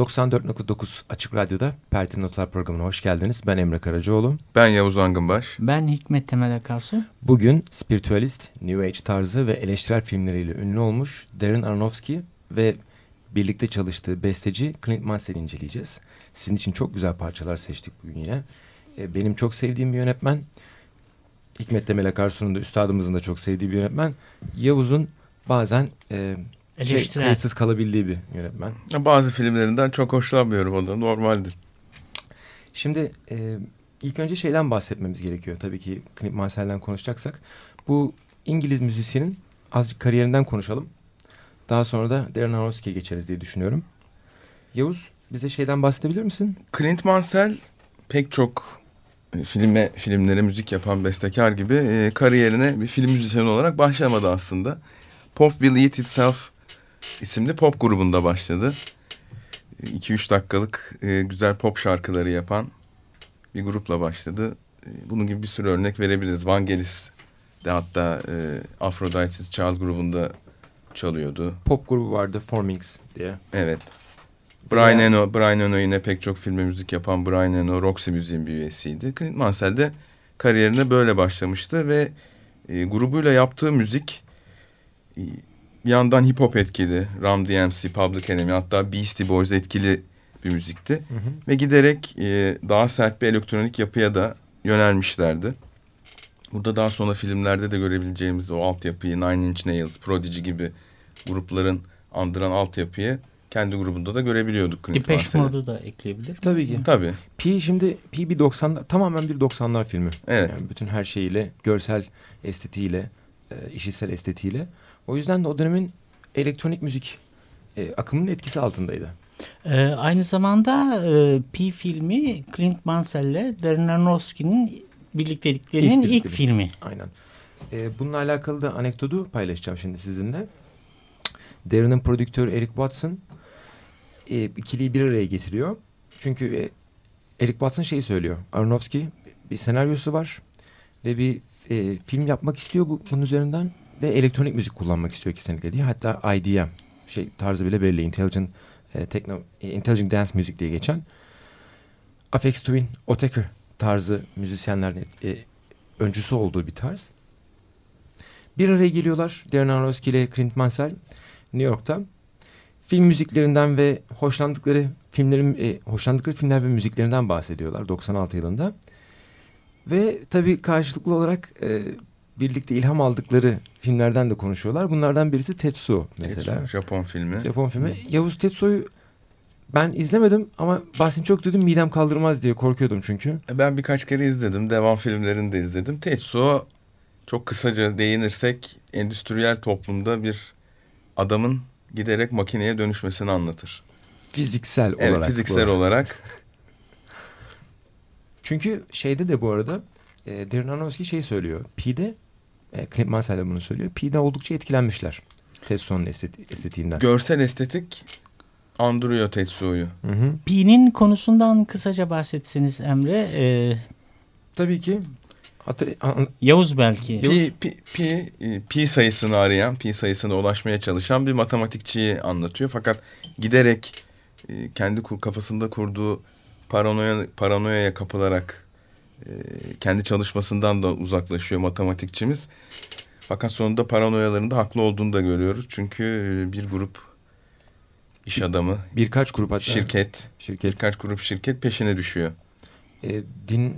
94.9 Açık Radyo'da Pertin Notlar programına hoş geldiniz. Ben Emre Karacaoğlu. Ben Yavuz Angınbaş. Ben Hikmet Temel Akarsu. Bugün spiritüalist, New Age tarzı ve eleştirel filmleriyle ünlü olmuş Darren Aronofsky ve birlikte çalıştığı besteci Clint Mansell'i inceleyeceğiz. Sizin için çok güzel parçalar seçtik bugün yine. E, benim çok sevdiğim bir yönetmen. Hikmet Temel Akarsu'nun da üstadımızın da çok sevdiği bir yönetmen. Yavuz'un bazen e, şey, kayıtsız kalabildiği bir yönetmen. Bazı filmlerinden çok hoşlanmıyorum o da normaldir. Şimdi e, ilk önce şeyden bahsetmemiz gerekiyor. Tabii ki Clint Mansell'den konuşacaksak. Bu İngiliz müzisyenin azıcık kariyerinden konuşalım. Daha sonra da Darren Aronofsky'ye geçeriz diye düşünüyorum. Yavuz bize şeyden bahsedebilir misin? Clint Mansell pek çok e, filme filmlere müzik yapan bestekar gibi e, kariyerine bir film müzisyeni olarak başlamadı aslında. Pop Will Eat Itself isimli pop grubunda başladı. 2-3 dakikalık e, güzel pop şarkıları yapan bir grupla başladı. E, bunun gibi bir sürü örnek verebiliriz. Vangelis de hatta e, Aphrodite's Child grubunda çalıyordu. Pop grubu vardı Formings diye. Evet. Brian Eno, Brian Eno yine pek çok filme müzik yapan Brian Eno Roxy Müziğin bir üyesiydi. Clint Mansell de kariyerine böyle başlamıştı ve e, grubuyla yaptığı müzik e, bir yandan hip hop etkili, Ram DMC, Public Enemy hatta Beastie Boys etkili bir müzikti. Hı hı. Ve giderek e, daha sert bir elektronik yapıya da yönelmişlerdi. Burada daha sonra filmlerde de görebileceğimiz o altyapıyı Nine Inch Nails, Prodigy gibi grupların andıran altyapıyı kendi grubunda da görebiliyorduk. Depeche Mode'u da ekleyebilir. Tabii ki. Tabii. Pi şimdi Pi bir 90 tamamen bir 90'lar filmi. Evet. Yani bütün her şeyiyle, görsel estetiğiyle, e, işitsel estetiğiyle. O yüzden de o dönemin elektronik müzik e, akımının etkisi altındaydı. Ee, aynı zamanda e, Pi filmi Clint Mansell'le Darren Aronofsky'nin birlikteliklerinin ilk, ilk filmi. Aynen. Ee, bununla alakalı da anekdotu paylaşacağım şimdi sizinle. Darren'ın prodüktörü Eric Watson e, ikiliyi bir araya getiriyor. Çünkü e, Eric Watson şeyi söylüyor. Aronofsky bir senaryosu var ve bir e, film yapmak istiyor bu, bunun üzerinden ve elektronik müzik kullanmak istiyor kesinlikle diye. Hatta IDM şey tarzı bile belli. Intelligent e, techno, e, Intelligent Dance Music diye geçen. Afex Twin, Otaker tarzı müzisyenlerin e, öncüsü olduğu bir tarz. Bir araya geliyorlar. Darren Aronofsky ile Clint Mansell New York'ta. Film müziklerinden ve hoşlandıkları filmlerin e, hoşlandıkları filmler ve müziklerinden bahsediyorlar 96 yılında. Ve tabii karşılıklı olarak e, birlikte ilham aldıkları filmlerden de konuşuyorlar. Bunlardan birisi Tetsuo mesela. Tetsuo, Japon filmi. Japon filmi. Hı. Yavuz Tetsuo'yu ben izlemedim ama bahsini çok duydum midem kaldırmaz diye korkuyordum çünkü. E, ben birkaç kere izledim. Devam filmlerini de izledim. Tetsuo çok kısaca değinirsek endüstriyel toplumda bir adamın giderek makineye dönüşmesini anlatır. Fiziksel evet, olarak. Fiziksel olarak. Çünkü şeyde de bu arada e, Darren Aronofsky şey söylüyor. Pi'de e, Clint Mansell bunu söylüyor. Pi'de oldukça etkilenmişler. Tetsuo'nun esteti estetiğinden. Görsel estetik andırıyor Tetsuo'yu. Pi'nin konusundan kısaca bahsetseniz Emre. E, Tabii ki. Hatır, Yavuz belki. Pi, pi, pi, e, pi sayısını arayan, pi sayısına ulaşmaya çalışan bir matematikçiyi anlatıyor. Fakat giderek e, kendi kafasında kurduğu paranoya paranoyaya kapılarak e, kendi çalışmasından da uzaklaşıyor matematikçimiz. Fakat sonunda paranoyalarında haklı olduğunu da görüyoruz. Çünkü bir grup iş adamı, birkaç grup hatta şirket, şirket, birkaç grup şirket peşine düşüyor. E, din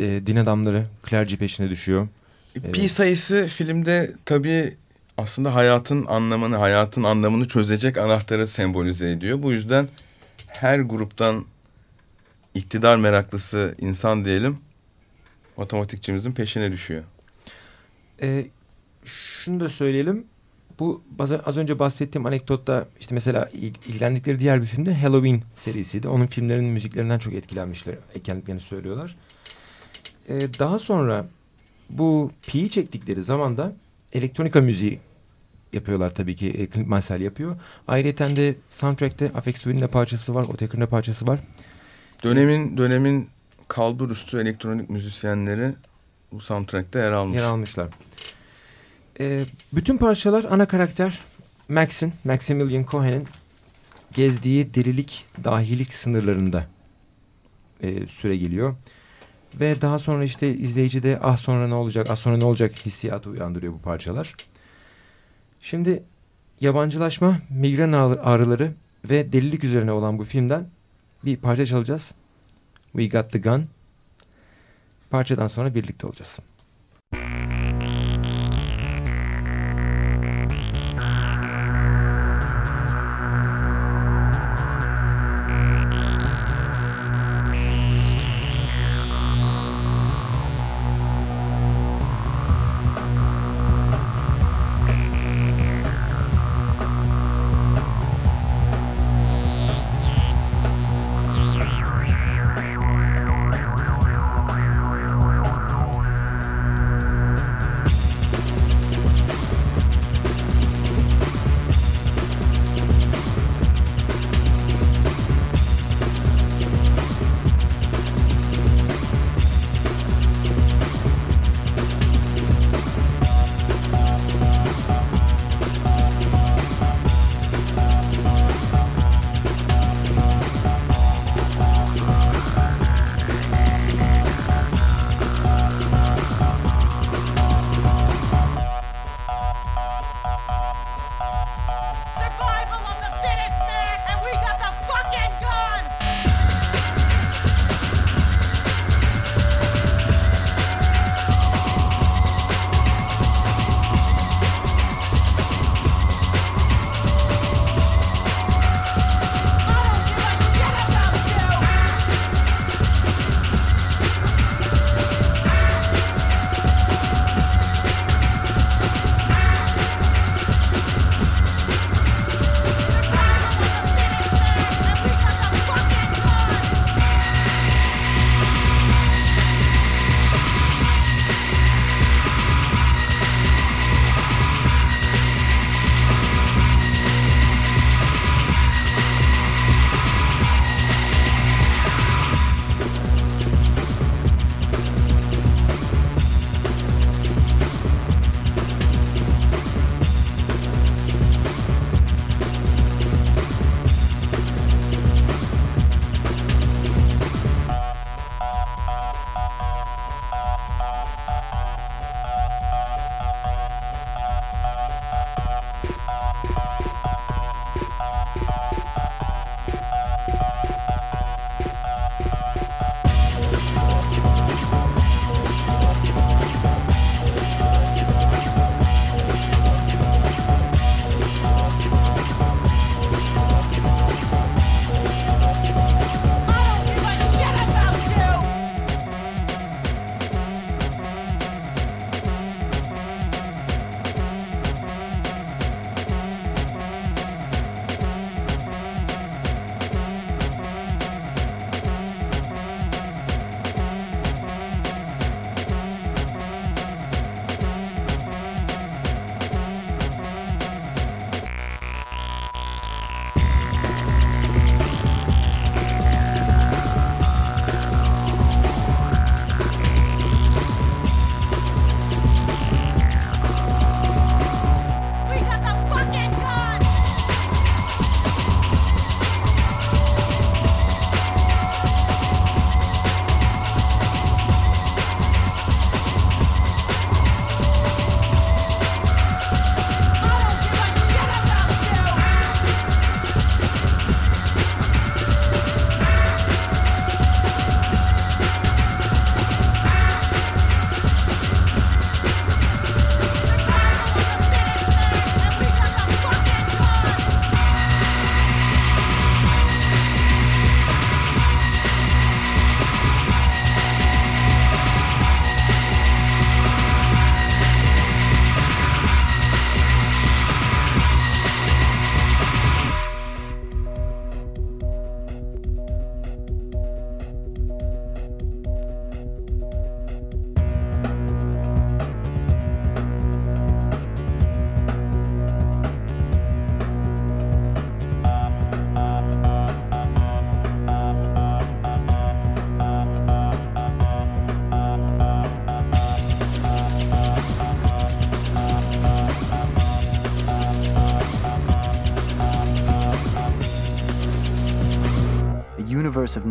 e, din adamları clergy peşine düşüyor. E, pi sayısı filmde tabii aslında hayatın anlamını, hayatın anlamını çözecek anahtarı sembolize ediyor. Bu yüzden her gruptan iktidar meraklısı insan diyelim matematikçimizin peşine düşüyor. E, şunu da söyleyelim. Bu az önce bahsettiğim anekdotta işte mesela ilgilendikleri diğer bir filmde Halloween serisiydi. Onun filmlerinin müziklerinden çok etkilenmişler, etkilendiklerini söylüyorlar. Ee, daha sonra bu Pi'yi çektikleri zaman da elektronika müziği yapıyorlar tabii ki. E, Clint Mansell yapıyor. Ayrıca de soundtrack'te Afex Twin'in parçası var, Otaker'ın parçası var. Dönemin dönemin kalbur üstü elektronik müzisyenleri bu soundtrack'te yer almış. Yer almışlar. Ee, bütün parçalar ana karakter Max'in, Maximilian Cohen'in gezdiği delilik, dahilik sınırlarında e, süre geliyor. Ve daha sonra işte izleyicide ah sonra ne olacak, ah sonra ne olacak hissiyatı uyandırıyor bu parçalar. Şimdi yabancılaşma, migren ağrıları ve delilik üzerine olan bu filmden bir parça çalacağız. We Got The Gun. Parçadan sonra birlikte olacağız.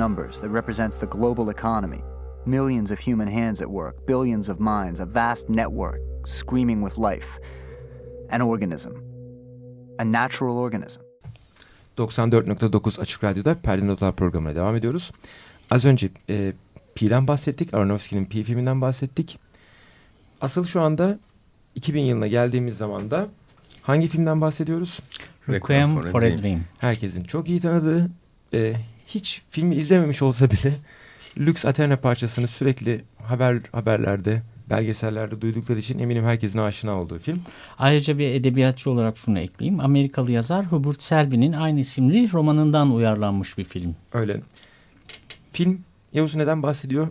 Numbers that represents the global economy. Millions of human hands at work, billions of minds, a vast network screaming with life. An organism. A natural organism. 94.9 Açık Radyo'da Perde Notalar programına devam ediyoruz. Az önce e, Pi'den bahsettik. Aronofsky'nin Pi filminden bahsettik. Asıl şu anda 2000 yılına geldiğimiz zaman da hangi filmden bahsediyoruz? Requiem for, a Dream. Dream. Herkesin çok iyi tanıdığı, e, hiç filmi izlememiş olsa bile Lux Aterna parçasını sürekli haber haberlerde, belgesellerde duydukları için eminim herkesin aşina olduğu film. Ayrıca bir edebiyatçı olarak şunu ekleyeyim. Amerikalı yazar Hubert Selby'nin aynı isimli romanından uyarlanmış bir film. Öyle. Film Yavuz neden bahsediyor?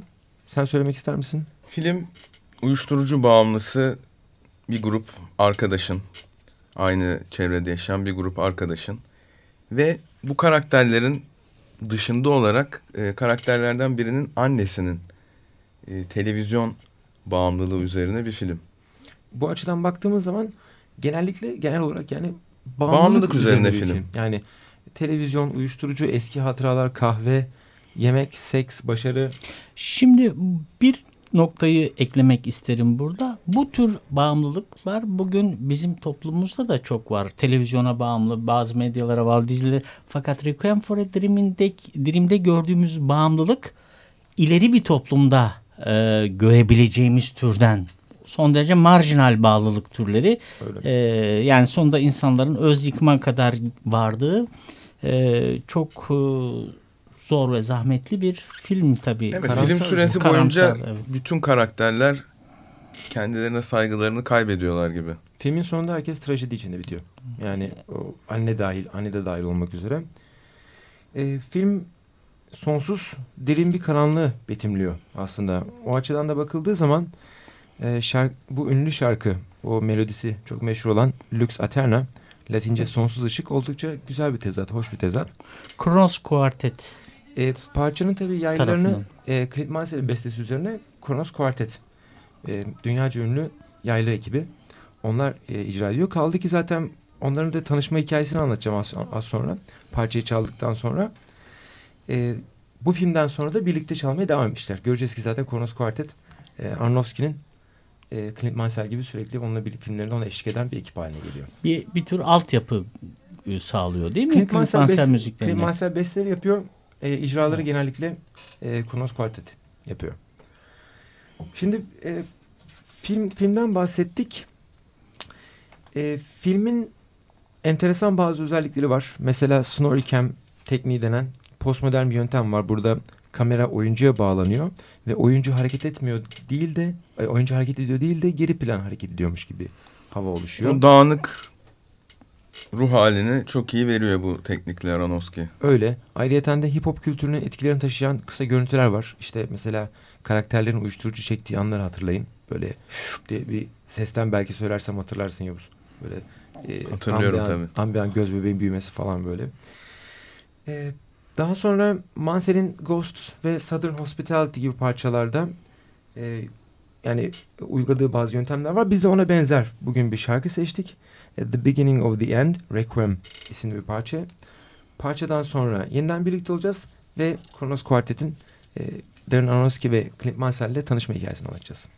Sen söylemek ister misin? Film uyuşturucu bağımlısı bir grup arkadaşın, aynı çevrede yaşayan bir grup arkadaşın ve bu karakterlerin dışında olarak e, karakterlerden birinin annesinin e, televizyon bağımlılığı üzerine bir film. Bu açıdan baktığımız zaman genellikle genel olarak yani bağımlılık, bağımlılık üzerine, üzerine film. film. Yani televizyon, uyuşturucu, eski hatıralar, kahve, yemek, seks, başarı. Şimdi bir noktayı eklemek isterim burada. Bu tür bağımlılıklar bugün bizim toplumumuzda da çok var. Televizyona bağımlı, bazı medyalara bağlı diziler. Fakat Requiem for a Dream'de, Dream'de gördüğümüz bağımlılık ileri bir toplumda e, görebileceğimiz türden son derece marjinal bağlılık türleri. E, yani sonunda insanların öz yıkıma kadar vardığı e, çok e, zor ve zahmetli bir film tabii. Evet, karamsar, film süresi karamsar, boyunca evet. bütün karakterler kendilerine saygılarını kaybediyorlar gibi. Filmin sonunda herkes trajedi içinde bitiyor. Yani o anne dahil, anne de dahil olmak üzere. E, film sonsuz derin bir karanlığı betimliyor aslında. O açıdan da bakıldığı zaman e, şarkı, bu ünlü şarkı, o melodisi çok meşhur olan Lux Aterna, Latince sonsuz ışık oldukça güzel bir tezat, hoş bir tezat. Kronos Quartet. E, parçanın tabii yaylarını e, Clint Mansell'in bestesi üzerine Kronos Quartet. E, dünyaca ünlü yaylı ekibi. Onlar e, icra ediyor. Kaldı ki zaten onların da tanışma hikayesini anlatacağım az, az sonra. Parçayı çaldıktan sonra. E, bu filmden sonra da birlikte çalmaya devam etmişler. Göreceğiz ki zaten Kronos Quartet e, Arnofsky'nin e, Clint Mansell gibi sürekli onunla bir filmlerinde ona eşlik eden bir ekip haline geliyor. Bir, bir tür altyapı e, sağlıyor değil mi? Clint, Clint Mansell, Mansell müziklerini. Clint Mansell besteleri yapıyor. E, icraları evet. genellikle e, Kronos Quartet yapıyor. Şimdi e, film filmden bahsettik. E, filmin enteresan bazı özellikleri var. Mesela Snorri tekniği denen postmodern bir yöntem var. Burada kamera oyuncuya bağlanıyor ve oyuncu hareket etmiyor değil de oyuncu hareket ediyor değil de geri plan hareket ediyormuş gibi hava oluşuyor. Bu dağınık ruh halini çok iyi veriyor bu teknikle Aronofsky. Öyle. Ayrıca de hip hop kültürünün etkilerini taşıyan kısa görüntüler var. İşte mesela karakterlerin uyuşturucu çektiği anları hatırlayın. Böyle diye bir sesten belki söylersem hatırlarsın Yavuz. Böyle e, Hatırlıyorum ambiyan, tabii. Ambiyan göz bebeğin büyümesi falan böyle. E, daha sonra Mansell'in Ghosts ve Southern Hospitality gibi parçalarda e, yani uyguladığı bazı yöntemler var. Biz de ona benzer bugün bir şarkı seçtik. At the Beginning of the End, Requiem isimli bir parça. Parçadan sonra yeniden birlikte olacağız ve Kronos Quartet'in e, Darren Aronofsky ve Clint Mansell ile tanışma hikayesini anlatacağız.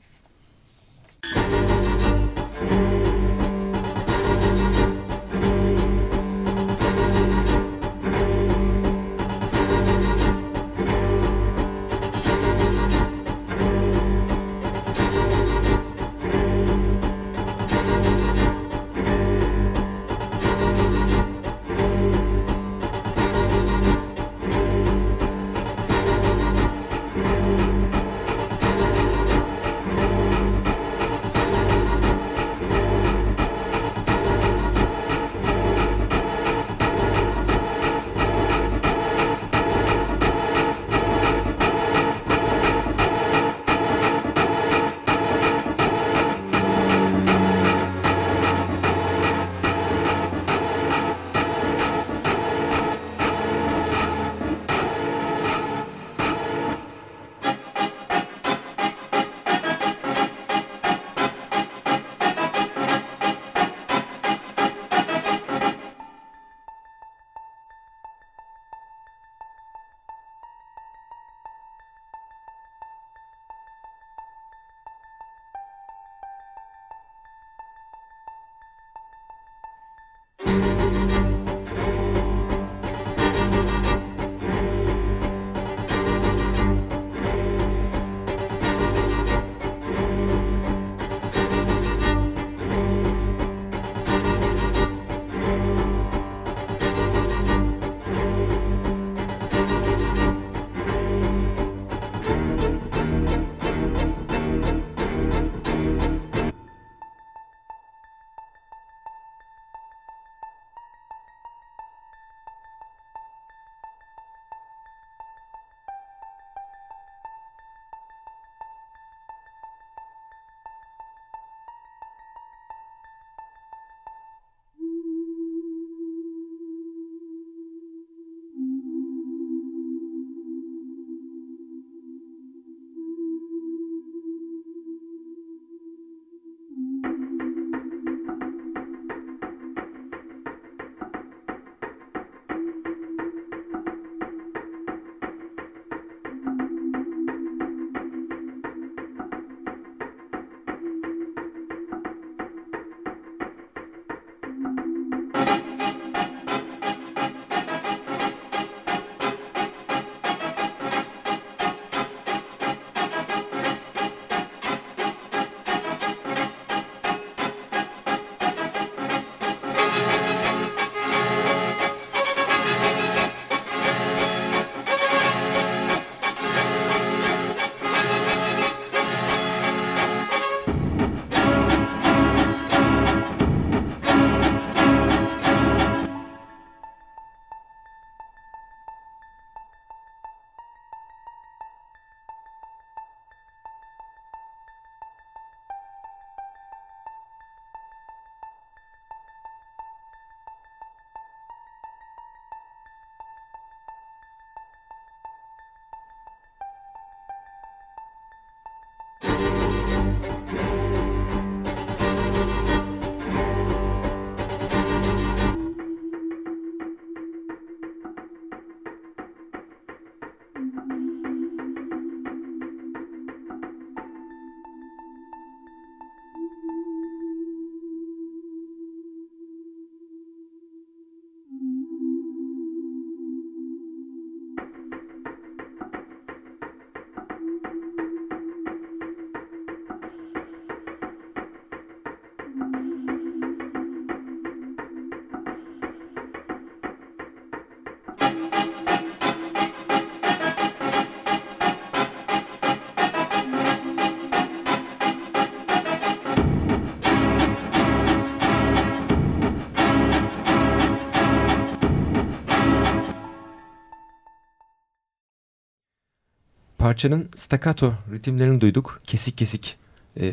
Parçanın staccato ritimlerini duyduk. Kesik kesik e,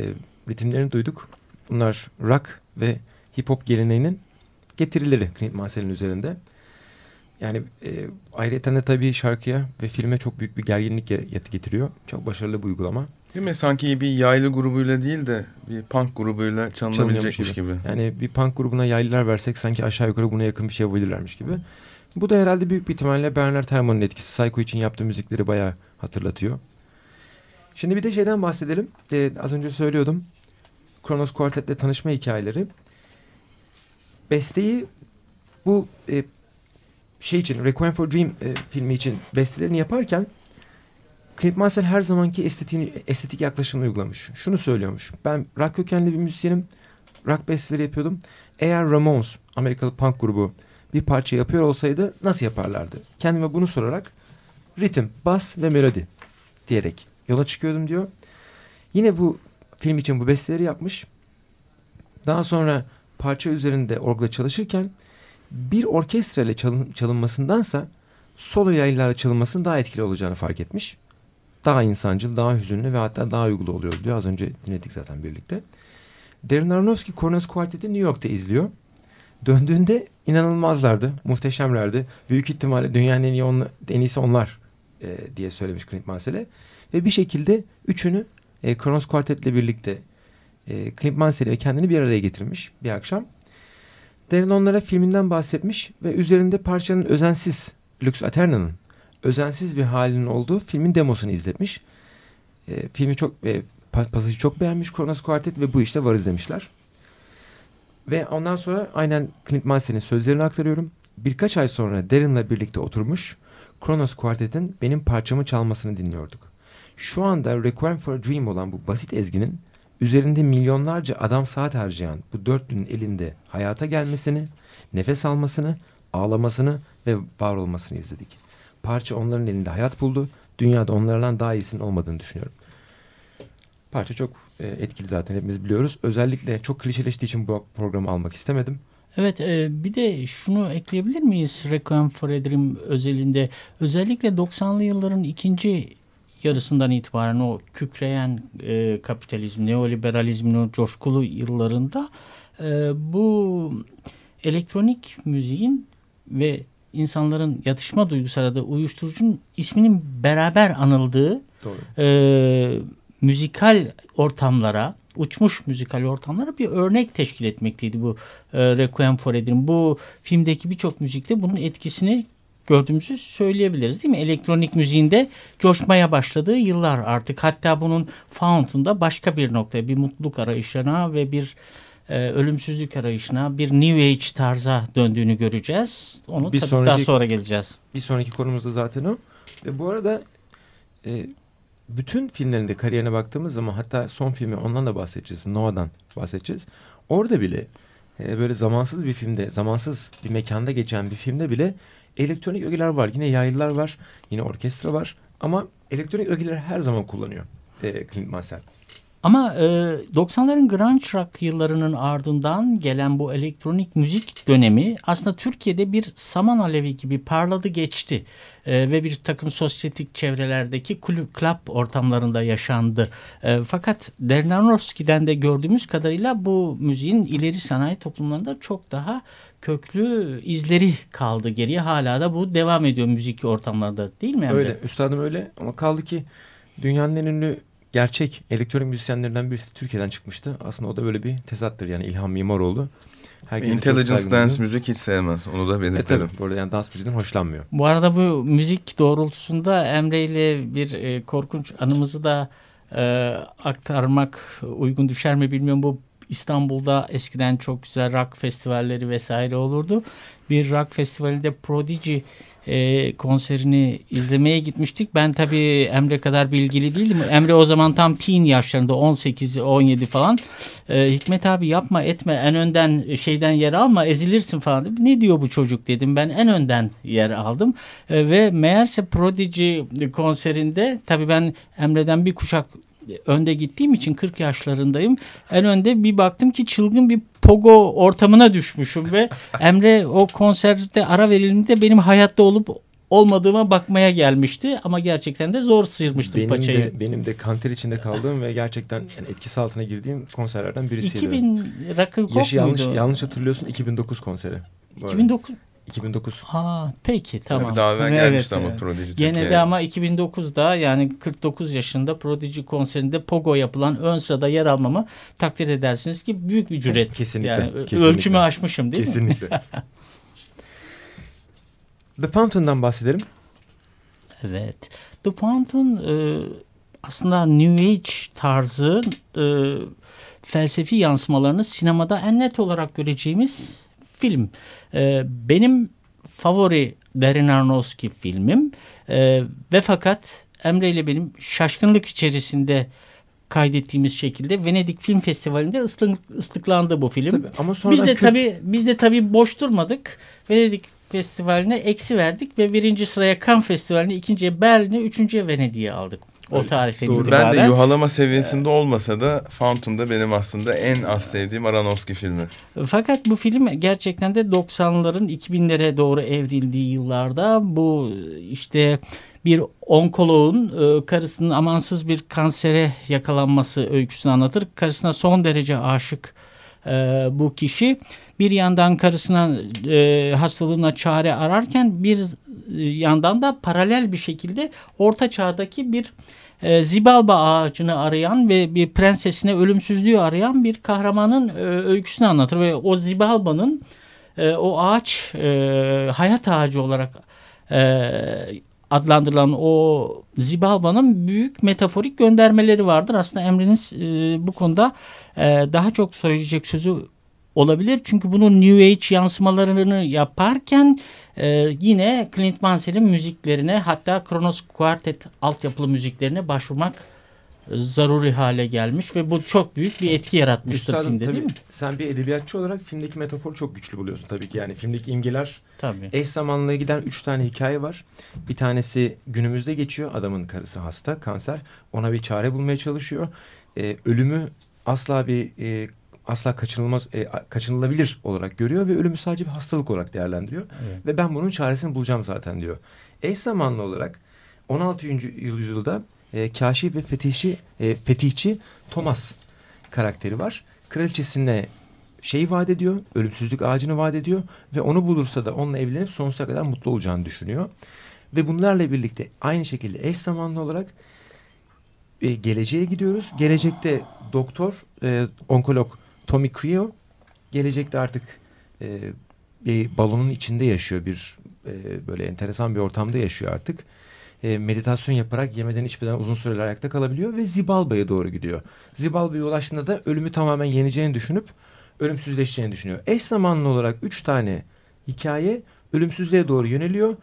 ritimlerini duyduk. Bunlar rock ve hip hop geleneğinin getirileri Clint Mansell'in üzerinde. Yani e, ayrıca de tabii şarkıya ve filme çok büyük bir gerginlik getiriyor. Çok başarılı bir uygulama. Değil mi? Sanki bir yaylı grubuyla değil de bir punk grubuyla çalınabilecekmiş gibi. gibi. Yani bir punk grubuna yaylılar versek sanki aşağı yukarı buna yakın bir şey yapabilirlermiş gibi. Bu da herhalde büyük bir ihtimalle Bernard Herrmann'ın etkisi. Psycho için yaptığı müzikleri bayağı hatırlatıyor. Şimdi bir de şeyden bahsedelim. Ee, az önce söylüyordum. Kronos Quartet'le tanışma hikayeleri. Besteyi bu e, şey için Requiem for Dream e, filmi için bestelerini yaparken Clint Mansell her zamanki estetiğini, estetik yaklaşımını uygulamış. Şunu söylüyormuş. Ben rock kökenli bir müzisyenim. Rock besteleri yapıyordum. Eğer Ramones, Amerikalı punk grubu bir parça yapıyor olsaydı nasıl yaparlardı? Kendime bunu sorarak ritim, bas ve melodi diyerek yola çıkıyordum diyor. Yine bu film için bu besteleri yapmış. Daha sonra parça üzerinde orgla çalışırken bir orkestra ile çalın, çalınmasındansa solo yaylılarla çalınmasının daha etkili olacağını fark etmiş. Daha insancıl, daha hüzünlü ve hatta daha uygulu oluyor diyor. Az önce dinledik zaten birlikte. Darren Aronofsky Corners Quartet'i New York'ta izliyor. Döndüğünde inanılmazlardı, muhteşemlerdi. Büyük ihtimalle dünyanın en, iyi on, en iyisi onlar e, diye söylemiş Clint Mansell'e. Ve bir şekilde üçünü e, Kronos Quartet'le birlikte e, Clint Mansell'i ve kendini bir araya getirmiş bir akşam. Darren onlara filminden bahsetmiş ve üzerinde parçanın özensiz, Lux Aterna'nın özensiz bir halinin olduğu filmin demosunu izletmiş. E, filmi çok, e, pasajı çok beğenmiş Kronos Quartet ve bu işte varız demişler. Ve ondan sonra aynen Clint Mansell'in sözlerini aktarıyorum. Birkaç ay sonra Darren'la birlikte oturmuş Kronos Quartet'in benim parçamı çalmasını dinliyorduk. Şu anda Requiem for a Dream olan bu basit ezginin üzerinde milyonlarca adam saat harcayan bu dörtlünün elinde hayata gelmesini, nefes almasını, ağlamasını ve var olmasını izledik. Parça onların elinde hayat buldu. Dünyada onlardan daha iyisinin olmadığını düşünüyorum. Parça çok e, etkili zaten hepimiz biliyoruz. Özellikle çok klişeleştiği için bu programı almak istemedim. Evet e, bir de şunu ekleyebilir miyiz Requiem for a Dream özelinde? Özellikle 90'lı yılların ikinci yarısından itibaren o kükreyen e, kapitalizm, neoliberalizmin o coşkulu yıllarında e, bu elektronik müziğin ve insanların yatışma duygusu aradığı uyuşturucunun isminin beraber anıldığı Doğru. E, müzikal ortamlara, uçmuş müzikal ortamlara bir örnek teşkil etmekteydi bu e, Requiem for a Dream. Bu filmdeki birçok müzikte bunun etkisini gördüğümüzü söyleyebiliriz değil mi? Elektronik müziğinde coşmaya başladığı yıllar artık. Hatta bunun Fountain'da başka bir noktaya, bir mutluluk arayışına ve bir e, ölümsüzlük arayışına, bir New Age tarza döndüğünü göreceğiz. Onu bir tabii sonraki, daha sonra geleceğiz. Bir sonraki konumuz da zaten o. Ve bu arada e, bütün filmlerinde kariyerine baktığımız zaman hatta son filmi ondan da bahsedeceğiz. Noah'dan bahsedeceğiz. Orada bile e, böyle zamansız bir filmde, zamansız bir mekanda geçen bir filmde bile elektronik ögeler var. Yine yaylılar var. Yine orkestra var. Ama elektronik ögeleri her zaman kullanıyor e, Clint Mansell. Ama e, 90'ların grunge rock yıllarının ardından gelen bu elektronik müzik dönemi aslında Türkiye'de bir saman alevi gibi parladı geçti. E, ve bir takım sosyetik çevrelerdeki kulüp, club ortamlarında yaşandı. E, fakat Dernanovski'den de gördüğümüz kadarıyla bu müziğin ileri sanayi toplumlarında çok daha köklü izleri kaldı geriye. Hala da bu devam ediyor müzik ortamlarda değil mi Emre? Öyle üstadım öyle ama kaldı ki dünyanın en ünlü gerçek elektronik müzisyenlerinden birisi Türkiye'den çıkmıştı. Aslında o da böyle bir tezattır yani İlhan Mimaroğlu. Herkes Intelligence Dance müzik hiç sevmez. Onu da belirtelim. E, bu arada yani dans müziğinden hoşlanmıyor. Bu arada bu müzik doğrultusunda Emre ile bir e, korkunç anımızı da e, aktarmak uygun düşer mi bilmiyorum. Bu İstanbul'da eskiden çok güzel rock festivalleri vesaire olurdu. Bir rock festivalinde Prodigy e, konserini izlemeye gitmiştik. Ben tabii Emre kadar bilgili değilim. Emre o zaman tam teen yaşlarında 18-17 falan. E, Hikmet abi yapma etme en önden şeyden yer alma ezilirsin falan. Ne diyor bu çocuk dedim. Ben en önden yer aldım. E, ve meğerse Prodigy konserinde tabii ben Emre'den bir kuşak önde gittiğim için 40 yaşlarındayım. En önde bir baktım ki çılgın bir pogo ortamına düşmüşüm ve Emre o konserde ara verildiğinde benim hayatta olup olmadığıma bakmaya gelmişti ama gerçekten de zor sıyırmıştım benim paçayı. De, benim de kanter içinde kaldığım ve gerçekten yani etkisi altına girdiğim konserlerden birisiydi. 2000 Rock'ın Yaşı yanlış, muydu? yanlış hatırlıyorsun 2009 konseri. bu arada. 2009. 2009. Aa peki tamam. Tabii daha evvel Evet, gelmişti ama evet. Prodigy Gene de ama 2009'da yani 49 yaşında Prodigy konserinde Pogo yapılan ön sırada yer almamı takdir edersiniz ki büyük bir cüret. Kesinlikle, Yani kesinlikle. ölçümü aşmışım değil mi? Kesinlikle. The Fountain'dan bahsedelim. Evet. The Fountain e, aslında New Age tarzı e, felsefi yansımalarını sinemada en net olarak göreceğimiz film. E, benim favori Darren Aronofsky filmim E, ve fakat Emre ile benim şaşkınlık içerisinde kaydettiğimiz şekilde Venedik Film Festivali'nde ıslık, ıslıklandı bu film. Tabii. Ama sonra Biz de tabii biz de tabii boş durmadık. Venedik Festivali'ne eksi verdik ve birinci sıraya Cannes Festivali'ne, ikinciye Berlin'e, üçüncüye Venedik'e aldık. O Öyle. tarihten Doğru. Ben de yuhalama seviyesinde olmasa da Fountain da benim aslında en az sevdiğim Aronofsky filmi. Fakat bu film gerçekten de 90'ların 2000'lere doğru evrildiği yıllarda bu işte bir onkoloğun e, karısının amansız bir kansere yakalanması öyküsünü anlatır. Karısına son derece aşık e, bu kişi bir yandan karısına e, hastalığına çare ararken bir e, yandan da paralel bir şekilde orta çağdaki bir e, zibalba ağacını arayan ve bir prensesine ölümsüzlüğü arayan bir kahramanın e, öyküsünü anlatır ve o zibalbanın e, o ağaç hayat ağacı olarak adlandırılan o zibalbanın büyük metaforik göndermeleri vardır. Aslında Emre'nin bu konuda daha çok söyleyecek sözü olabilir. Çünkü bunun New Age yansımalarını yaparken e, yine Clint Mansell'in müziklerine hatta Kronos Quartet altyapılı müziklerine başvurmak e, zaruri hale gelmiş ve bu çok büyük bir etki yaratmıştır Üstadım, filmde tabii değil mi? Sen bir edebiyatçı olarak filmdeki metaforu çok güçlü buluyorsun tabii ki. Yani filmdeki imgeler Tabii. eş zamanlı giden üç tane hikaye var. Bir tanesi günümüzde geçiyor. Adamın karısı hasta, kanser. Ona bir çare bulmaya çalışıyor. Ee, ölümü asla bir e, asla kaçınılmaz e, kaçınılabilir olarak görüyor ve ölümü sadece bir hastalık olarak değerlendiriyor. Evet. Ve ben bunun çaresini bulacağım zaten diyor. Eş zamanlı olarak 16. yüzyılda e, kaşif ve fetihçi, e, fetihçi Thomas karakteri var. Kraliçesine şey vaat ediyor, ölümsüzlük ağacını vaat ediyor ve onu bulursa da onunla evlenip sonsuza kadar mutlu olacağını düşünüyor. Ve bunlarla birlikte aynı şekilde eş zamanlı olarak e, geleceğe gidiyoruz. Gelecekte doktor, e, onkolog Tommy Creo gelecekte artık e, bir balonun içinde yaşıyor bir e, böyle enteresan bir ortamda yaşıyor artık. E, meditasyon yaparak yemeden içmeden uzun süreler ayakta kalabiliyor ve Zibalba'ya doğru gidiyor. Zibalba'ya ulaştığında da ölümü tamamen yeneceğini düşünüp ölümsüzleşeceğini düşünüyor. Eş zamanlı olarak üç tane hikaye ölümsüzlüğe doğru yöneliyor.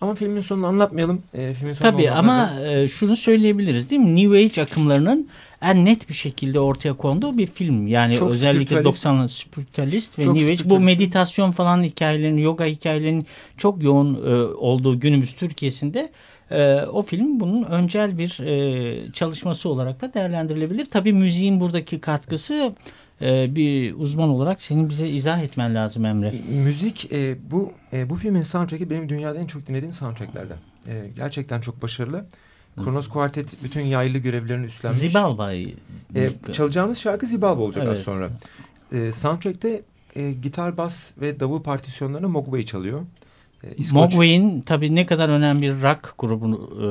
Ama filmin sonunu anlatmayalım. E, filmin sonu Tabii ama e, şunu söyleyebiliriz değil mi? New Age akımlarının en net bir şekilde ortaya konduğu bir film. Yani Çok özellikle spiritualist. 90'lı spiritualist ve Çok New Age bu meditasyon falan hikayelerin, yoga hikayelerinin çok yoğun e, olduğu günümüz Türkiye'sinde e, o film bunun öncel bir e, çalışması olarak da değerlendirilebilir. Tabii müziğin buradaki katkısı e, bir uzman olarak senin bize izah etmen lazım Emre. Müzik e, bu e, bu filmin soundtrack'i benim dünyada en çok dinlediğim soundtracklerden. E, gerçekten çok başarılı. Kronos Quartet bütün yaylı görevlerini üstlenmiş. Zibalba'yı E, çalacağımız şarkı Zibalba olacak az Evet. sonra. E, soundtrack'te e, gitar, bas ve davul partisyonlarını Mogwai çalıyor. E, İskoç, Mogwai'nin tabii ne kadar önemli bir rock grubu, e,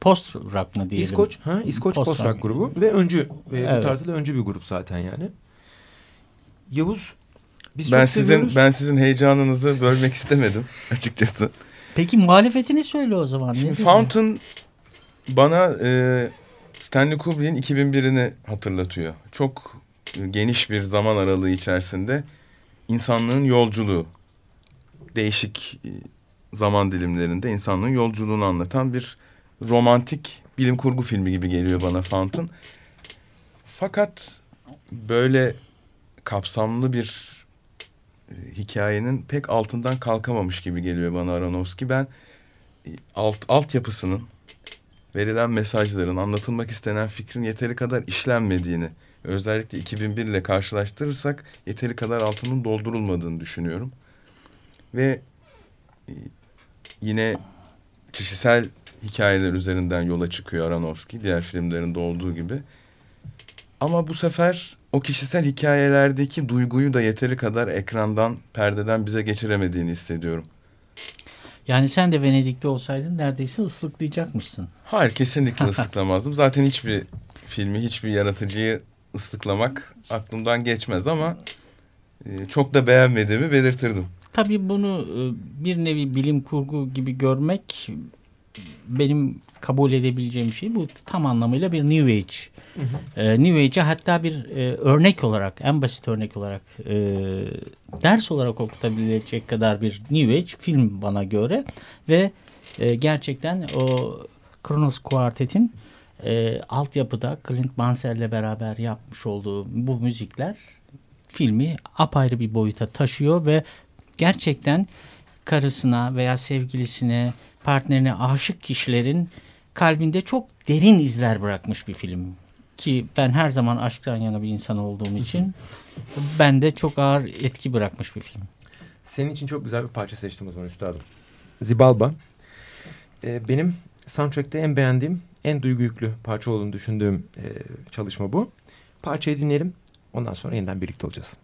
post rock mı diyelim? İskoç, ha, İskoç Post post rock rock. grubu ve öncü. E, Evet. Bu tarzda da öncü bir grup zaten yani. Yavuz, biz ben çok sizin seviyoruz. ben sizin heyecanınızı bölmek istemedim açıkçası. Peki muhalefetini söyle o zaman. Şimdi? Fountain bana e, Stanley Kubrick'in 2001'ini hatırlatıyor. Çok e, geniş bir zaman aralığı içerisinde insanlığın yolculuğu, değişik e, zaman dilimlerinde insanlığın yolculuğunu anlatan bir romantik bilim kurgu filmi gibi geliyor bana Fountain. Fakat böyle kapsamlı bir e, hikayenin pek altından kalkamamış gibi geliyor bana Aronofsky. Ben e, alt altyapısının verilen mesajların anlatılmak istenen fikrin yeteri kadar işlenmediğini özellikle 2001 ile karşılaştırırsak yeteri kadar altının doldurulmadığını düşünüyorum. Ve e, yine kişisel hikayeler üzerinden yola çıkıyor Aronofsky diğer filmlerinde olduğu gibi. Ama bu sefer o kişisel hikayelerdeki duyguyu da yeteri kadar ekrandan, perdeden bize geçiremediğini hissediyorum. Yani sen de Venedik'te olsaydın neredeyse ıslıklayacakmışsın. Hayır kesinlikle ıslıklamazdım. Zaten hiçbir filmi, hiçbir yaratıcıyı ıslıklamak aklımdan geçmez ama e, çok da beğenmediğimi belirtirdim. Tabii bunu e, bir nevi bilim kurgu gibi görmek benim kabul edebileceğim şey bu tam anlamıyla bir New Age. Hı hı. E, New Age'e hatta bir e, örnek olarak en basit örnek olarak e, ders olarak okutabilecek kadar bir New Age film bana göre ve e, gerçekten o Kronos Quartet'in e, altyapıda Clint Mansell'le beraber yapmış olduğu bu müzikler filmi apayrı bir boyuta taşıyor ve gerçekten karısına veya sevgilisine, partnerine aşık kişilerin kalbinde çok derin izler bırakmış bir film. Ki ben her zaman aşktan yana bir insan olduğum için bende çok ağır etki bırakmış bir film. Senin için çok güzel bir parça seçtim o zaman üstadım. Zibalba. Ee, benim soundtrack'te en beğendiğim, en duygu yüklü parça olduğunu düşündüğüm e, çalışma bu. Parçayı dinleyelim. Ondan sonra yeniden birlikte olacağız.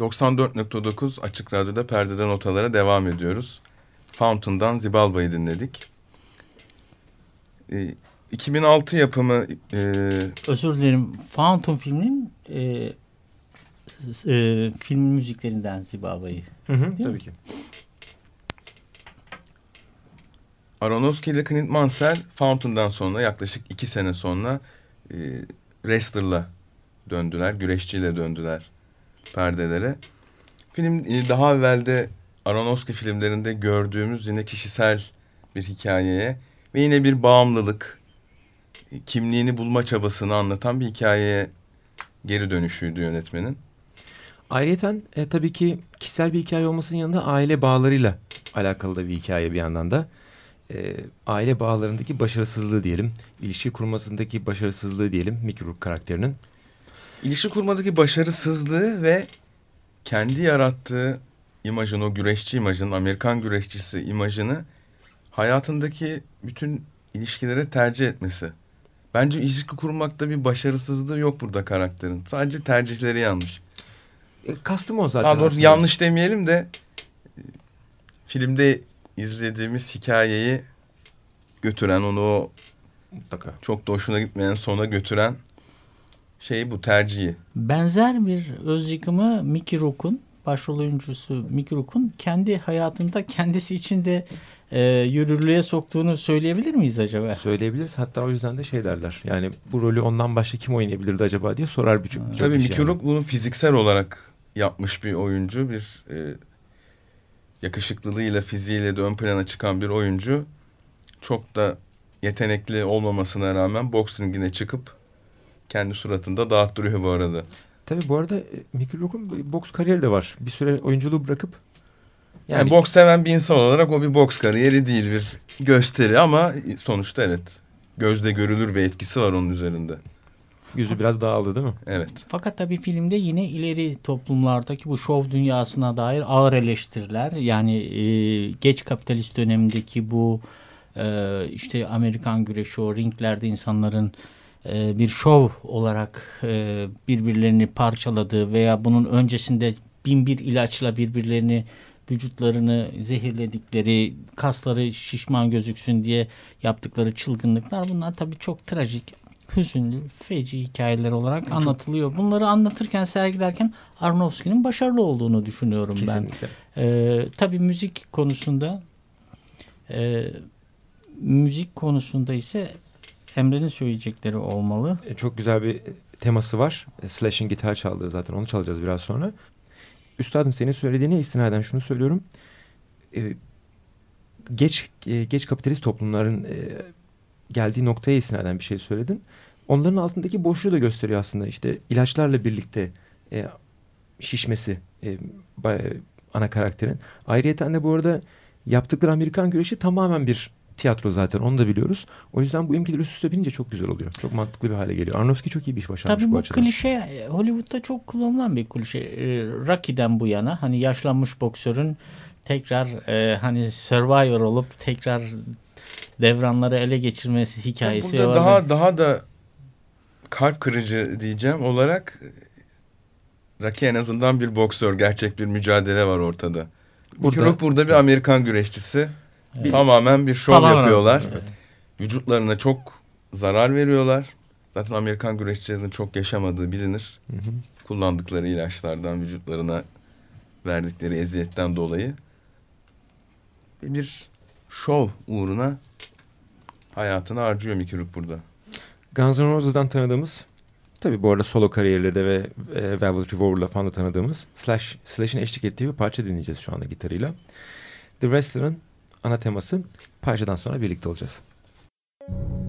94.9 Açık Radyo'da perdeden notalara devam ediyoruz. Fountain'dan Zibalba'yı dinledik. E, 2006 yapımı... E, Özür dilerim. Fountain filminin e, e, film müziklerinden Zibalba'yı. Tabii ki. Aronofsky ile Clint Mansell Fountain'dan sonra yaklaşık iki sene sonra e, wrestler'la döndüler, güreşçiyle döndüler perdelere. Film e, daha evvelde Aronofsky filmlerinde gördüğümüz yine kişisel bir hikayeye ve yine bir bağımlılık, e, kimliğini bulma çabasını anlatan bir hikayeye geri dönüşüydü yönetmenin. Ayrıca e, tabii ki kişisel bir hikaye olmasının yanında aile bağlarıyla alakalı da bir hikaye bir yandan da. E, aile bağlarındaki başarısızlığı diyelim, ilişki kurmasındaki başarısızlığı diyelim Mickey karakterinin. İlişki kurmadaki başarısızlığı ve kendi yarattığı imajın, o güreşçi imajın, Amerikan güreşçisi imajını hayatındaki bütün ilişkilere tercih etmesi. Bence ilişki kurmakta bir başarısızlığı yok burada karakterin. Sadece tercihleri yanlış. E, kastım o zaten. Daha doğrusu aslında. yanlış demeyelim de e, filmde izlediğimiz hikayeyi götüren onu o Mutlaka. çok da hoşuna gitmeyen sona götüren şey bu tercihi. Benzer bir öz yıkımı Mickey Rourke'un başrol oyuncusu Mickey Rourke'un kendi hayatında kendisi için de e, yürürlüğe soktuğunu söyleyebilir miyiz acaba? Söyleyebiliriz. Hatta o yüzden de şey derler. Yani bu rolü ondan başka kim oynayabilirdi acaba diye sorar birçok birçok Tabii kişi Mickey yani. Rourke bunu fiziksel olarak yapmış bir oyuncu. Bir e, yakışıklılığıyla, fiziğiyle de ön plana çıkan bir oyuncu. Çok da yetenekli olmamasına rağmen boks ringine çıkıp kendi suratında dağıttırıyor bu arada. Tabii bu arada e, Mickey Rourke'un boks kariyeri de var. Bir süre oyunculuğu bırakıp Yani, yani, boks seven bir insan olarak o bir boks kariyeri değil bir gösteri ama sonuçta evet gözde görülür bir etkisi var onun üzerinde. yüzü biraz dağıldı değil mi? Evet. Fakat tabii filmde yine ileri toplumlardaki bu şov dünyasına dair ağır eleştiriler yani e, geç kapitalist dönemdeki bu e, işte Amerikan güreşi o ringlerde insanların e, bir şov olarak e, birbirlerini parçaladığı veya bunun öncesinde bin bir ilaçla birbirlerini vücutlarını zehirledikleri, kasları şişman gözüksün diye yaptıkları çılgınlıklar bunlar tabii çok trajik, hüzünlü, feci hikayeler olarak anlatılıyor. Bunları anlatırken, sergilerken Aronofsky'nin başarılı olduğunu düşünüyorum ben. Kesinlikle. Ee, tabii müzik konusunda e, müzik konusunda ise Emre'nin söyleyecekleri olmalı. E, Çok güzel bir teması var. E, Slash'in gitar çaldığı zaten onu çalacağız biraz sonra. Üstadım senin söylediğine istinaden şunu söylüyorum. E, geç geç kapitalist toplumların geldiği noktaya istinaden bir şey söyledin. Onların altındaki boşluğu da gösteriyor aslında. İşte ilaçlarla birlikte şişmesi ana karakterin. Ayrıyeten de bu arada yaptıkları Amerikan güreşi tamamen bir tiyatro zaten onu da biliyoruz. O yüzden bu imkiler üst üste binince çok güzel oluyor. Çok mantıklı bir hale geliyor. Aronofsky çok iyi bir iş başarmış Tabii bu bu açıdan. klişe e, Hollywood'da çok kullanılan bir klişe. E, Rocky'den bu yana hani yaşlanmış boksörün tekrar e, hani survivor olup tekrar devranları ele geçirmesi hikayesi. Burada var. daha daha da kalp kırıcı diyeceğim olarak Rocky en azından bir boksör, gerçek bir mücadele var ortada. Burada- Rourke burada bir Amerikan güreşçisi. Evet. Tamamen bir şov Tamamen. yapıyorlar. Evet. Vücutlarına çok zarar veriyorlar. Zaten Amerikan güreşçilerinin çok yaşamadığı bilinir. Hı hı. Kullandıkları ilaçlardan, vücutlarına verdikleri eziyetten dolayı. Bir şov uğruna hayatını harcıyor Mickey Rourke burada. Guns N' Roses'dan tanıdığımız tabii bu arada solo kariyerleri ve e, Velvet Revolver'la falan da tanıdığımız Slash, Slash'in eşlik ettiği bir parça dinleyeceğiz şu anda gitarıyla. The Wrestler'ın ana teması parçadan sonra birlikte olacağız. Thank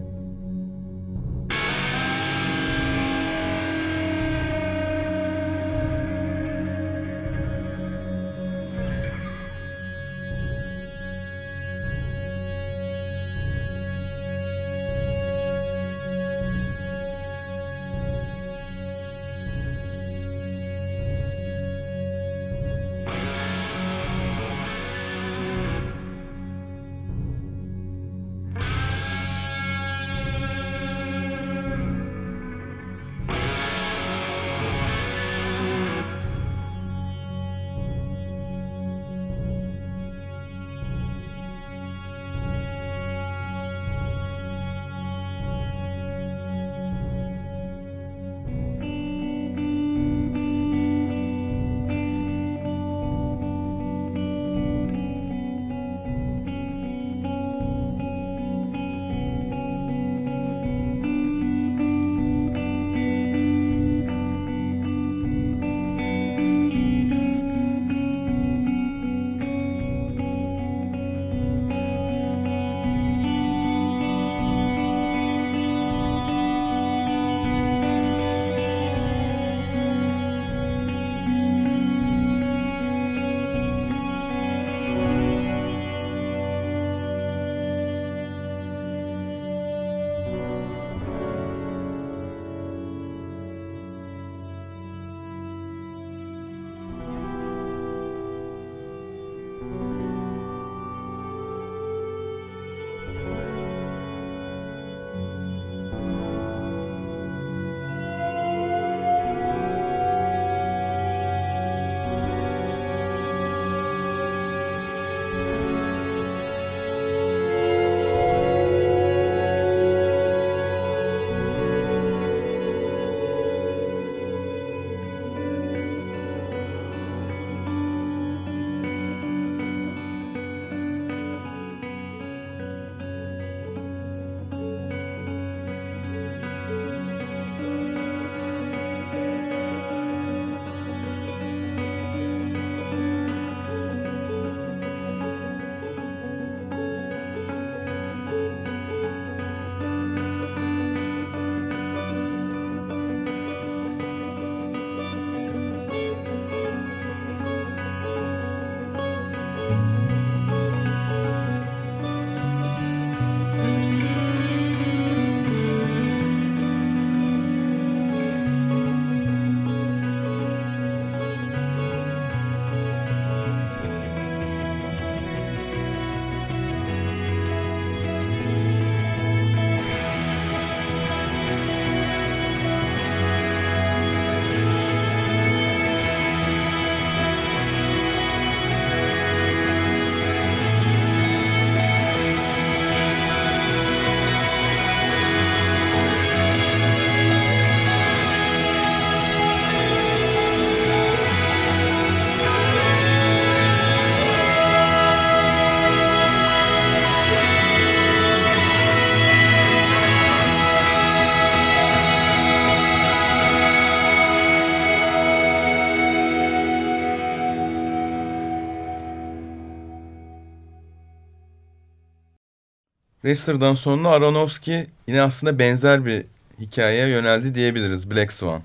Wrestler'dan sonra Aronofsky yine aslında benzer bir hikayeye yöneldi diyebiliriz. Black Swan.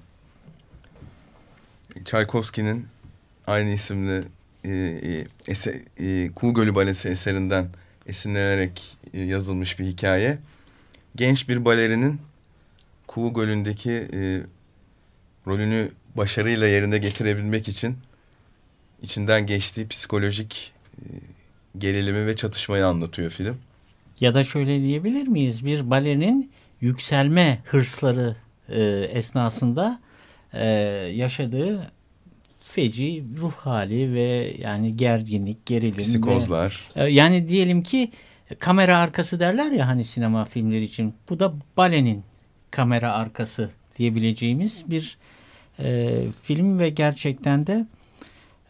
Tchaikovsky'nin aynı isimli e, e, e, Kuğu Gölü Balesi eserinden esinlenerek e, yazılmış bir hikaye. Genç bir balerinin Kuğu Gölü'ndeki e, rolünü başarıyla yerine getirebilmek için içinden geçtiği psikolojik e, gerilimi ve çatışmayı anlatıyor film. Ya da şöyle diyebilir miyiz? Bir balerinin yükselme hırsları e, esnasında e, yaşadığı feci ruh hali ve yani gerginlik, gerilim. Psikozlar. Ve, e, yani diyelim ki kamera arkası derler ya hani sinema filmleri için. Bu da balenin kamera arkası diyebileceğimiz bir e, film ve gerçekten de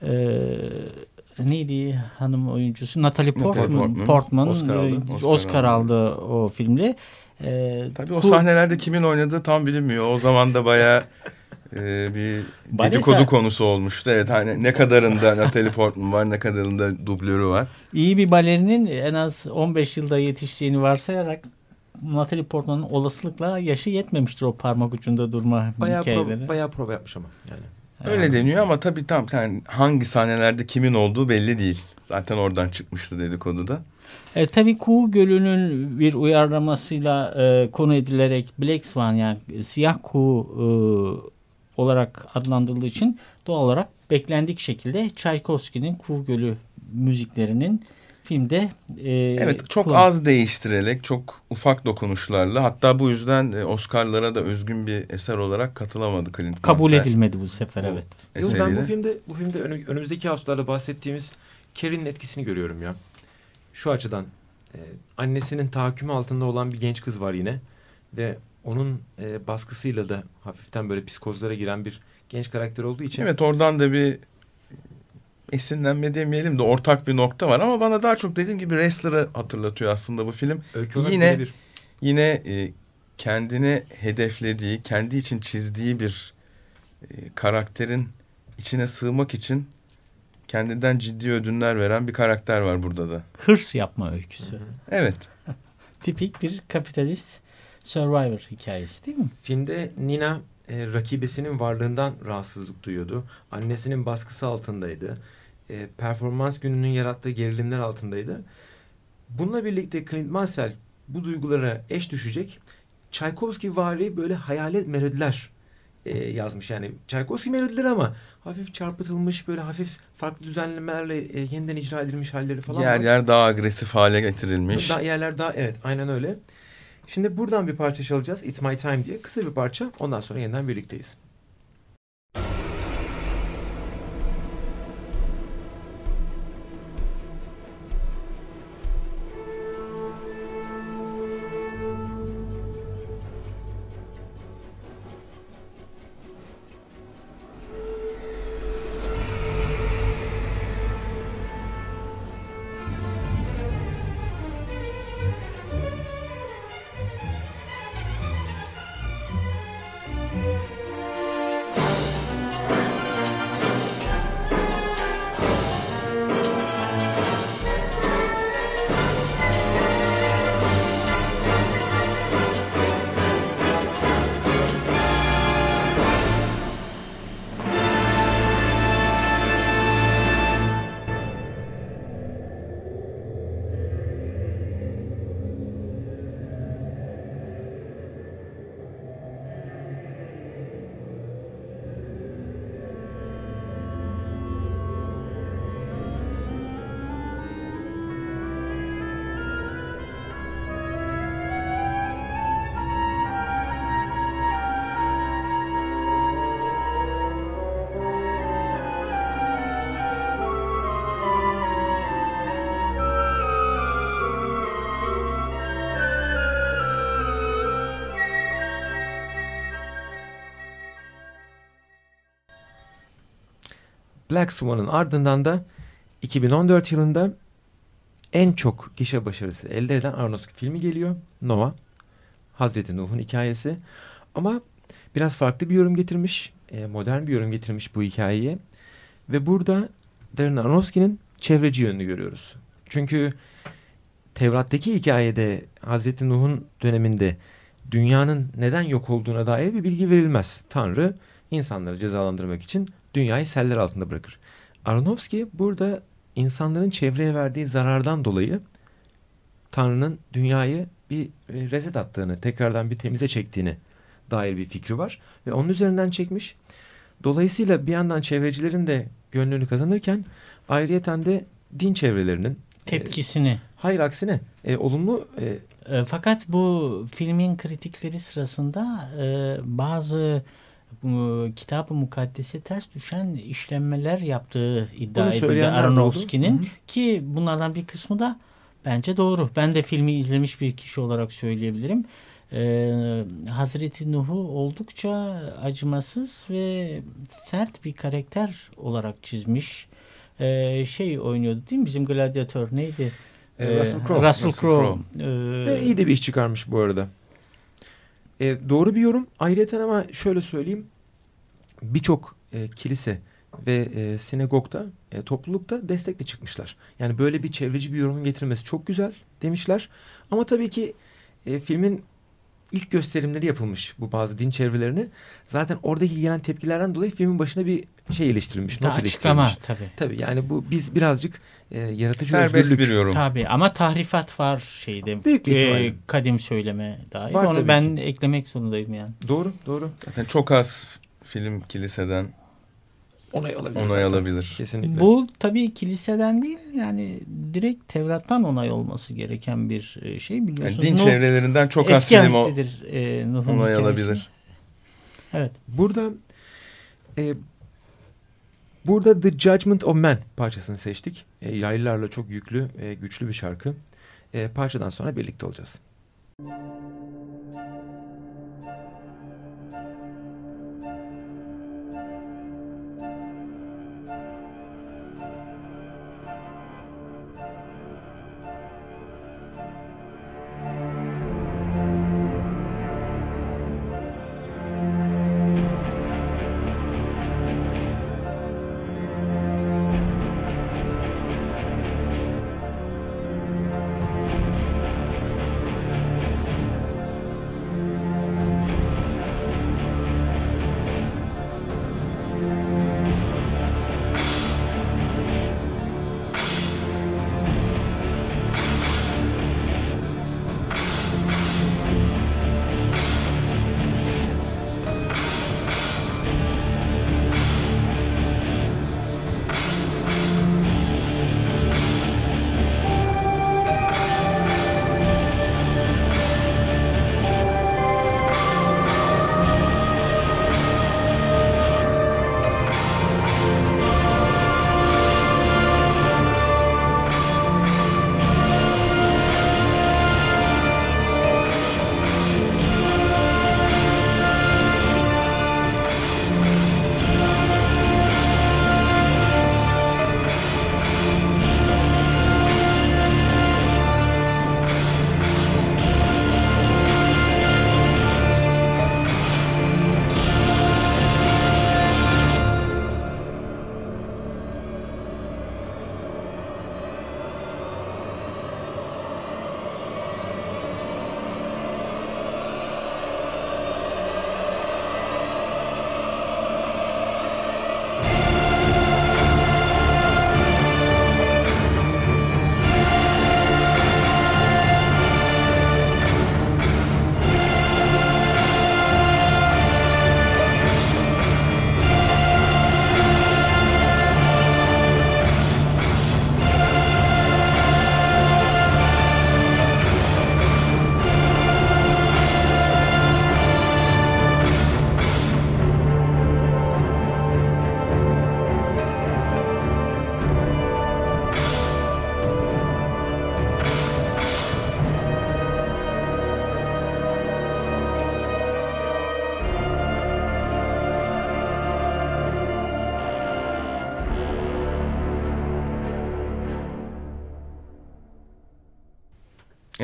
e, neydi hanım oyuncusu Natalie Portman, Portman. Portman Oscar aldı. Oscar, Oscar aldı o filmle. E, Tabii o bu- sahnelerde kimin oynadığı tam bilinmiyor. O zaman da bayağı e, bir dedikodu sa- konusu olmuştu. Evet hani ne kadarında Natalie Portman var ne kadarında dublörü var. iyi bir balerinin en az 15 yılda yetişeceğini varsayarak Natalie Portman'ın olasılıkla yaşı yetmemiştir o parmak ucunda durma Bayağı, hikayeleri. prova, bayağı prova yapmış ama yani. Öyle deniyor ama tabii tam yani hangi sahnelerde kimin olduğu belli değil. Zaten oradan çıkmıştı dedikoduda. E, tabii Kuğu Gölü'nün bir uyarlamasıyla e, konu edilerek Black Swan yani siyah kuğu e, olarak adlandırıldığı için doğal olarak beklendik şekilde Tchaikovsky'nin Kuğu Gölü müziklerinin filmde e, Evet çok kullan- az değiştirerek çok ufak dokunuşlarla hatta bu yüzden e, Oscar'lara da özgün bir eser olarak katılamadı Clint kabul Mansell edilmedi bu sefer O- evet. Yok, ben bu eseriyle. filmde bu filmde önü- önümüzdeki haftalarda bahsettiğimiz Carrie'nin etkisini görüyorum ya. Şu açıdan e, annesinin tahakkümü altında olan bir genç kız var yine ve onun e, baskısıyla da hafiften böyle psikozlara giren bir genç karakter olduğu için Evet oradan da bir esinlenme demeyelim de ortak bir nokta var ama bana daha çok dediğim gibi Wrestler'ı hatırlatıyor aslında bu film. öykü yine- birebir. Yine e, kendini hedeflediği, kendi için çizdiği bir e, karakterin içine sığmak için kendinden ciddi ödünler veren bir karakter var burada da. Hırs yapma öyküsü. Evet. Tipik bir kapitalist survivor hikayesi değil mi? Filmde Nina e, rakibesinin varlığından rahatsızlık duyuyordu. Annesinin baskısı altındaydı. E, performans gününün yarattığı gerilimler altındaydı. Bununla birlikte Clint Mansell bu duygulara eş düşecek Tchaikovsky vari böyle hayalet melodiler e, yazmış. Yani Tchaikovsky melodileri ama hafif çarpıtılmış böyle hafif farklı düzenlemelerle e, yeniden icra edilmiş halleri falan yer var. daha agresif hale getirilmiş. Daha yerler daha evet aynen öyle. Şimdi buradan bir parça çalacağız. It's My Time diye. Kısa bir parça. Ondan sonra yeniden birlikteyiz. Black Swan'ın ardından da 2014 yılında en çok gişe başarısı elde eden Aronofsky filmi geliyor. Noah. Hazreti Nuh'un hikayesi. Ama biraz farklı bir yorum getirmiş. e, modern bir yorum getirmiş bu hikayeye. Ve burada Darren Aronofsky'nin çevreci yönünü görüyoruz. Çünkü Tevrat'taki hikayede Hazreti Nuh'un döneminde dünyanın neden yok olduğuna dair bir bilgi verilmez. Tanrı insanları cezalandırmak için dünyayı seller altında bırakır. Aronofsky burada insanların çevreye verdiği zarardan dolayı Tanrı'nın dünyayı bir e, reset attığını, tekrardan bir temize çektiğini dair bir fikri var. Ve onun üzerinden çekmiş. Dolayısıyla bir yandan çevrecilerin de gönlünü kazanırken ayrıyeten de din çevrelerinin e, tepkisini. E, hayır aksine e, olumlu. E, e, fakat bu filmin kritikleri sırasında e, bazı e, kitab-ı mukaddese ters düşen işlenmeler yaptığı iddia edildi Aronofsky'nin ki bunlardan bir kısmı da bence doğru. Ben de filmi izlemiş bir kişi olarak söyleyebilirim. Ee, Hazreti Nuh'u oldukça acımasız ve sert bir karakter olarak çizmiş. Ee, şey oynuyordu değil mi? Bizim gladyatör neydi? Ee, Russell Crowe. Russell Crowe. Ee, iyi de bir iş çıkarmış bu arada. Ee, doğru bir yorum. Ayrıca ama şöyle söyleyeyim. Birçok e, kilise ve e, sinagogda, e, toplulukta destekle çıkmışlar. Yani böyle bir çevreci bir yorumun getirilmesi çok güzel demişler. Ama tabii ki e, filmin ilk gösterimleri yapılmış bu bazı din çevrelerine. Zaten oradaki gelen tepkilerden dolayı filmin başına bir şey eleştirilmiş, not açıklama tabii. Tabii yani bu biz birazcık e, yaratıcı Serbest özgürlük. bir yorum. Tabii ama tahrifat var şeyde. Büyük e, kadim söyleme dair. Var Onu ben ki. eklemek zorundayım yani. Doğru, doğru. Zaten çok az film kiliseden onay alabilir. Onay zaten. alabilir. Kesinlikle. Bu tabii kiliseden değil yani direkt Tevrat'tan onay olması gereken bir e, şey biliyorsunuz. Yani din Nuh, çevrelerinden çok az film o, e, onay alabilir. Evet. Burada e, burada The Judgment of Man parçasını seçtik. E, yaylılarla çok yüklü, e, güçlü bir şarkı. E, parçadan sonra birlikte olacağız. Müzik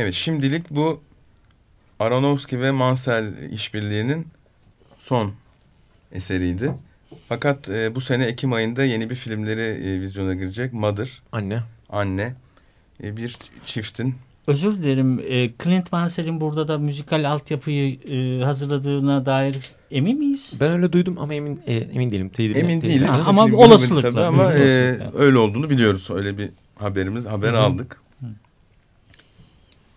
Evet şimdilik bu Aronofsky ve Mansell işbirliğinin son eseriydi. Fakat e, bu sene Ekim ayında yeni bir filmleri e, vizyona girecek. Mother. Anne. Anne. E, bir çiftin Özür dilerim. E, Clint Mansell'in burada da müzikal altyapıyı e, hazırladığına dair emin miyiz? Ben öyle duydum ama emin e, emin değilim. Teyit, Emin değiliz. Ama Film olasılıkla. tabii Ama e, öyle olduğunu biliyoruz. Öyle bir haberimiz, haber Hı hı. aldık.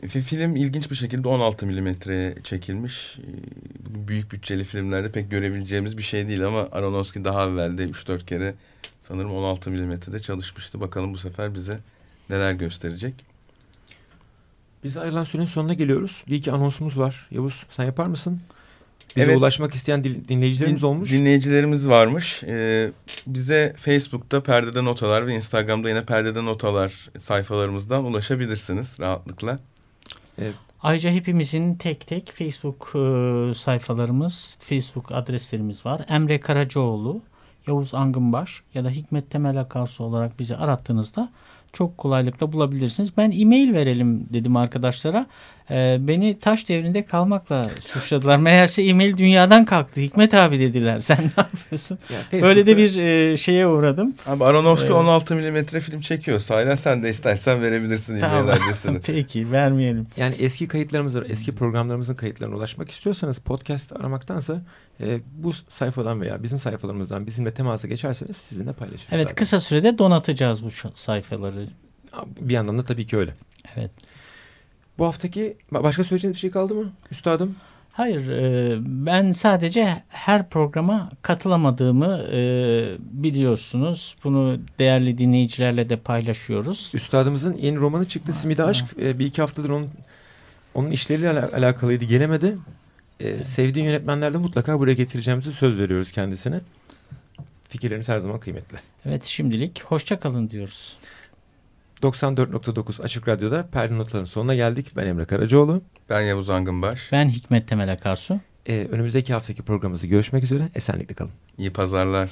E, Film ilginç bir şekilde 16 milimetreye çekilmiş. E, Büyük bütçeli filmlerde pek görebileceğimiz bir şey değil ama Aronofsky daha evvel de 3-4 kere sanırım 16 milimetrede çalışmıştı. Bakalım bu sefer bize neler gösterecek. Biz ayrılan sürenin sonuna geliyoruz. Bir iki anonsumuz var. Yavuz sen yapar mısın? Bize Evet. ulaşmak isteyen dinleyicilerimiz Din- olmuş. Dinleyicilerimiz varmış. Ee, bize Facebook'ta Perdede Notalar ve Instagram'da yine Perdede Notalar sayfalarımızdan ulaşabilirsiniz rahatlıkla. Ayrıca hepimizin tek tek Facebook e, sayfalarımız, Facebook adreslerimiz var. Emre Karacaoğlu, Yavuz Angınbaş ya da Hikmet Temel Akarsu olarak bizi arattığınızda çok kolaylıkla bulabilirsiniz. Ben e-mail verelim dedim arkadaşlara. E, beni taş devrinde kalmakla suçladılar. Meğerse e-mail dünyadan kalktı. Hikmet abi dediler. Sen ne yapıyorsun? Yani Böyle de bir e, şeye uğradım. Abi Aronofsky Evet. 16 milimetre film çekiyor. Sahiden sen de istersen verebilirsin e-mail Tamam. adresini. Peki vermeyelim. Yani eski kayıtlarımız var. Eski programlarımızın kayıtlarına ulaşmak istiyorsanız podcast aramaktansa e, bu sayfadan veya bizim sayfalarımızdan bizimle temasa geçerseniz sizinle paylaşırız. Evet zaten. kısa sürede donatacağız bu sayfaları. Bir yandan da tabii ki öyle. Evet. Bu haftaki ba- başka söyleyeceğiniz bir şey kaldı mı üstadım? Hayır, e, ben sadece her programa katılamadığımı e, biliyorsunuz. Bunu değerli dinleyicilerle de paylaşıyoruz. Üstadımızın yeni romanı çıktı Simide Aşk. E, bir iki haftadır onun onun işleriyle ala- alakalıydı. Gelemedi. E, sevdiği yönetmenlerde mutlaka buraya getireceğimizi söz veriyoruz kendisine. Fikirleriniz her zaman kıymetli. Evet, şimdilik hoşça kalın diyoruz. 94.9 Açık Radyo'da Perde Notların sonuna geldik. Ben Emre Karacaoğlu. Ben Yavuz Angınbaş. Ben Hikmet Temel Akarsu. E, önümüzdeki haftaki programımızda görüşmek üzere. Esenlikle kalın. İyi pazarlar.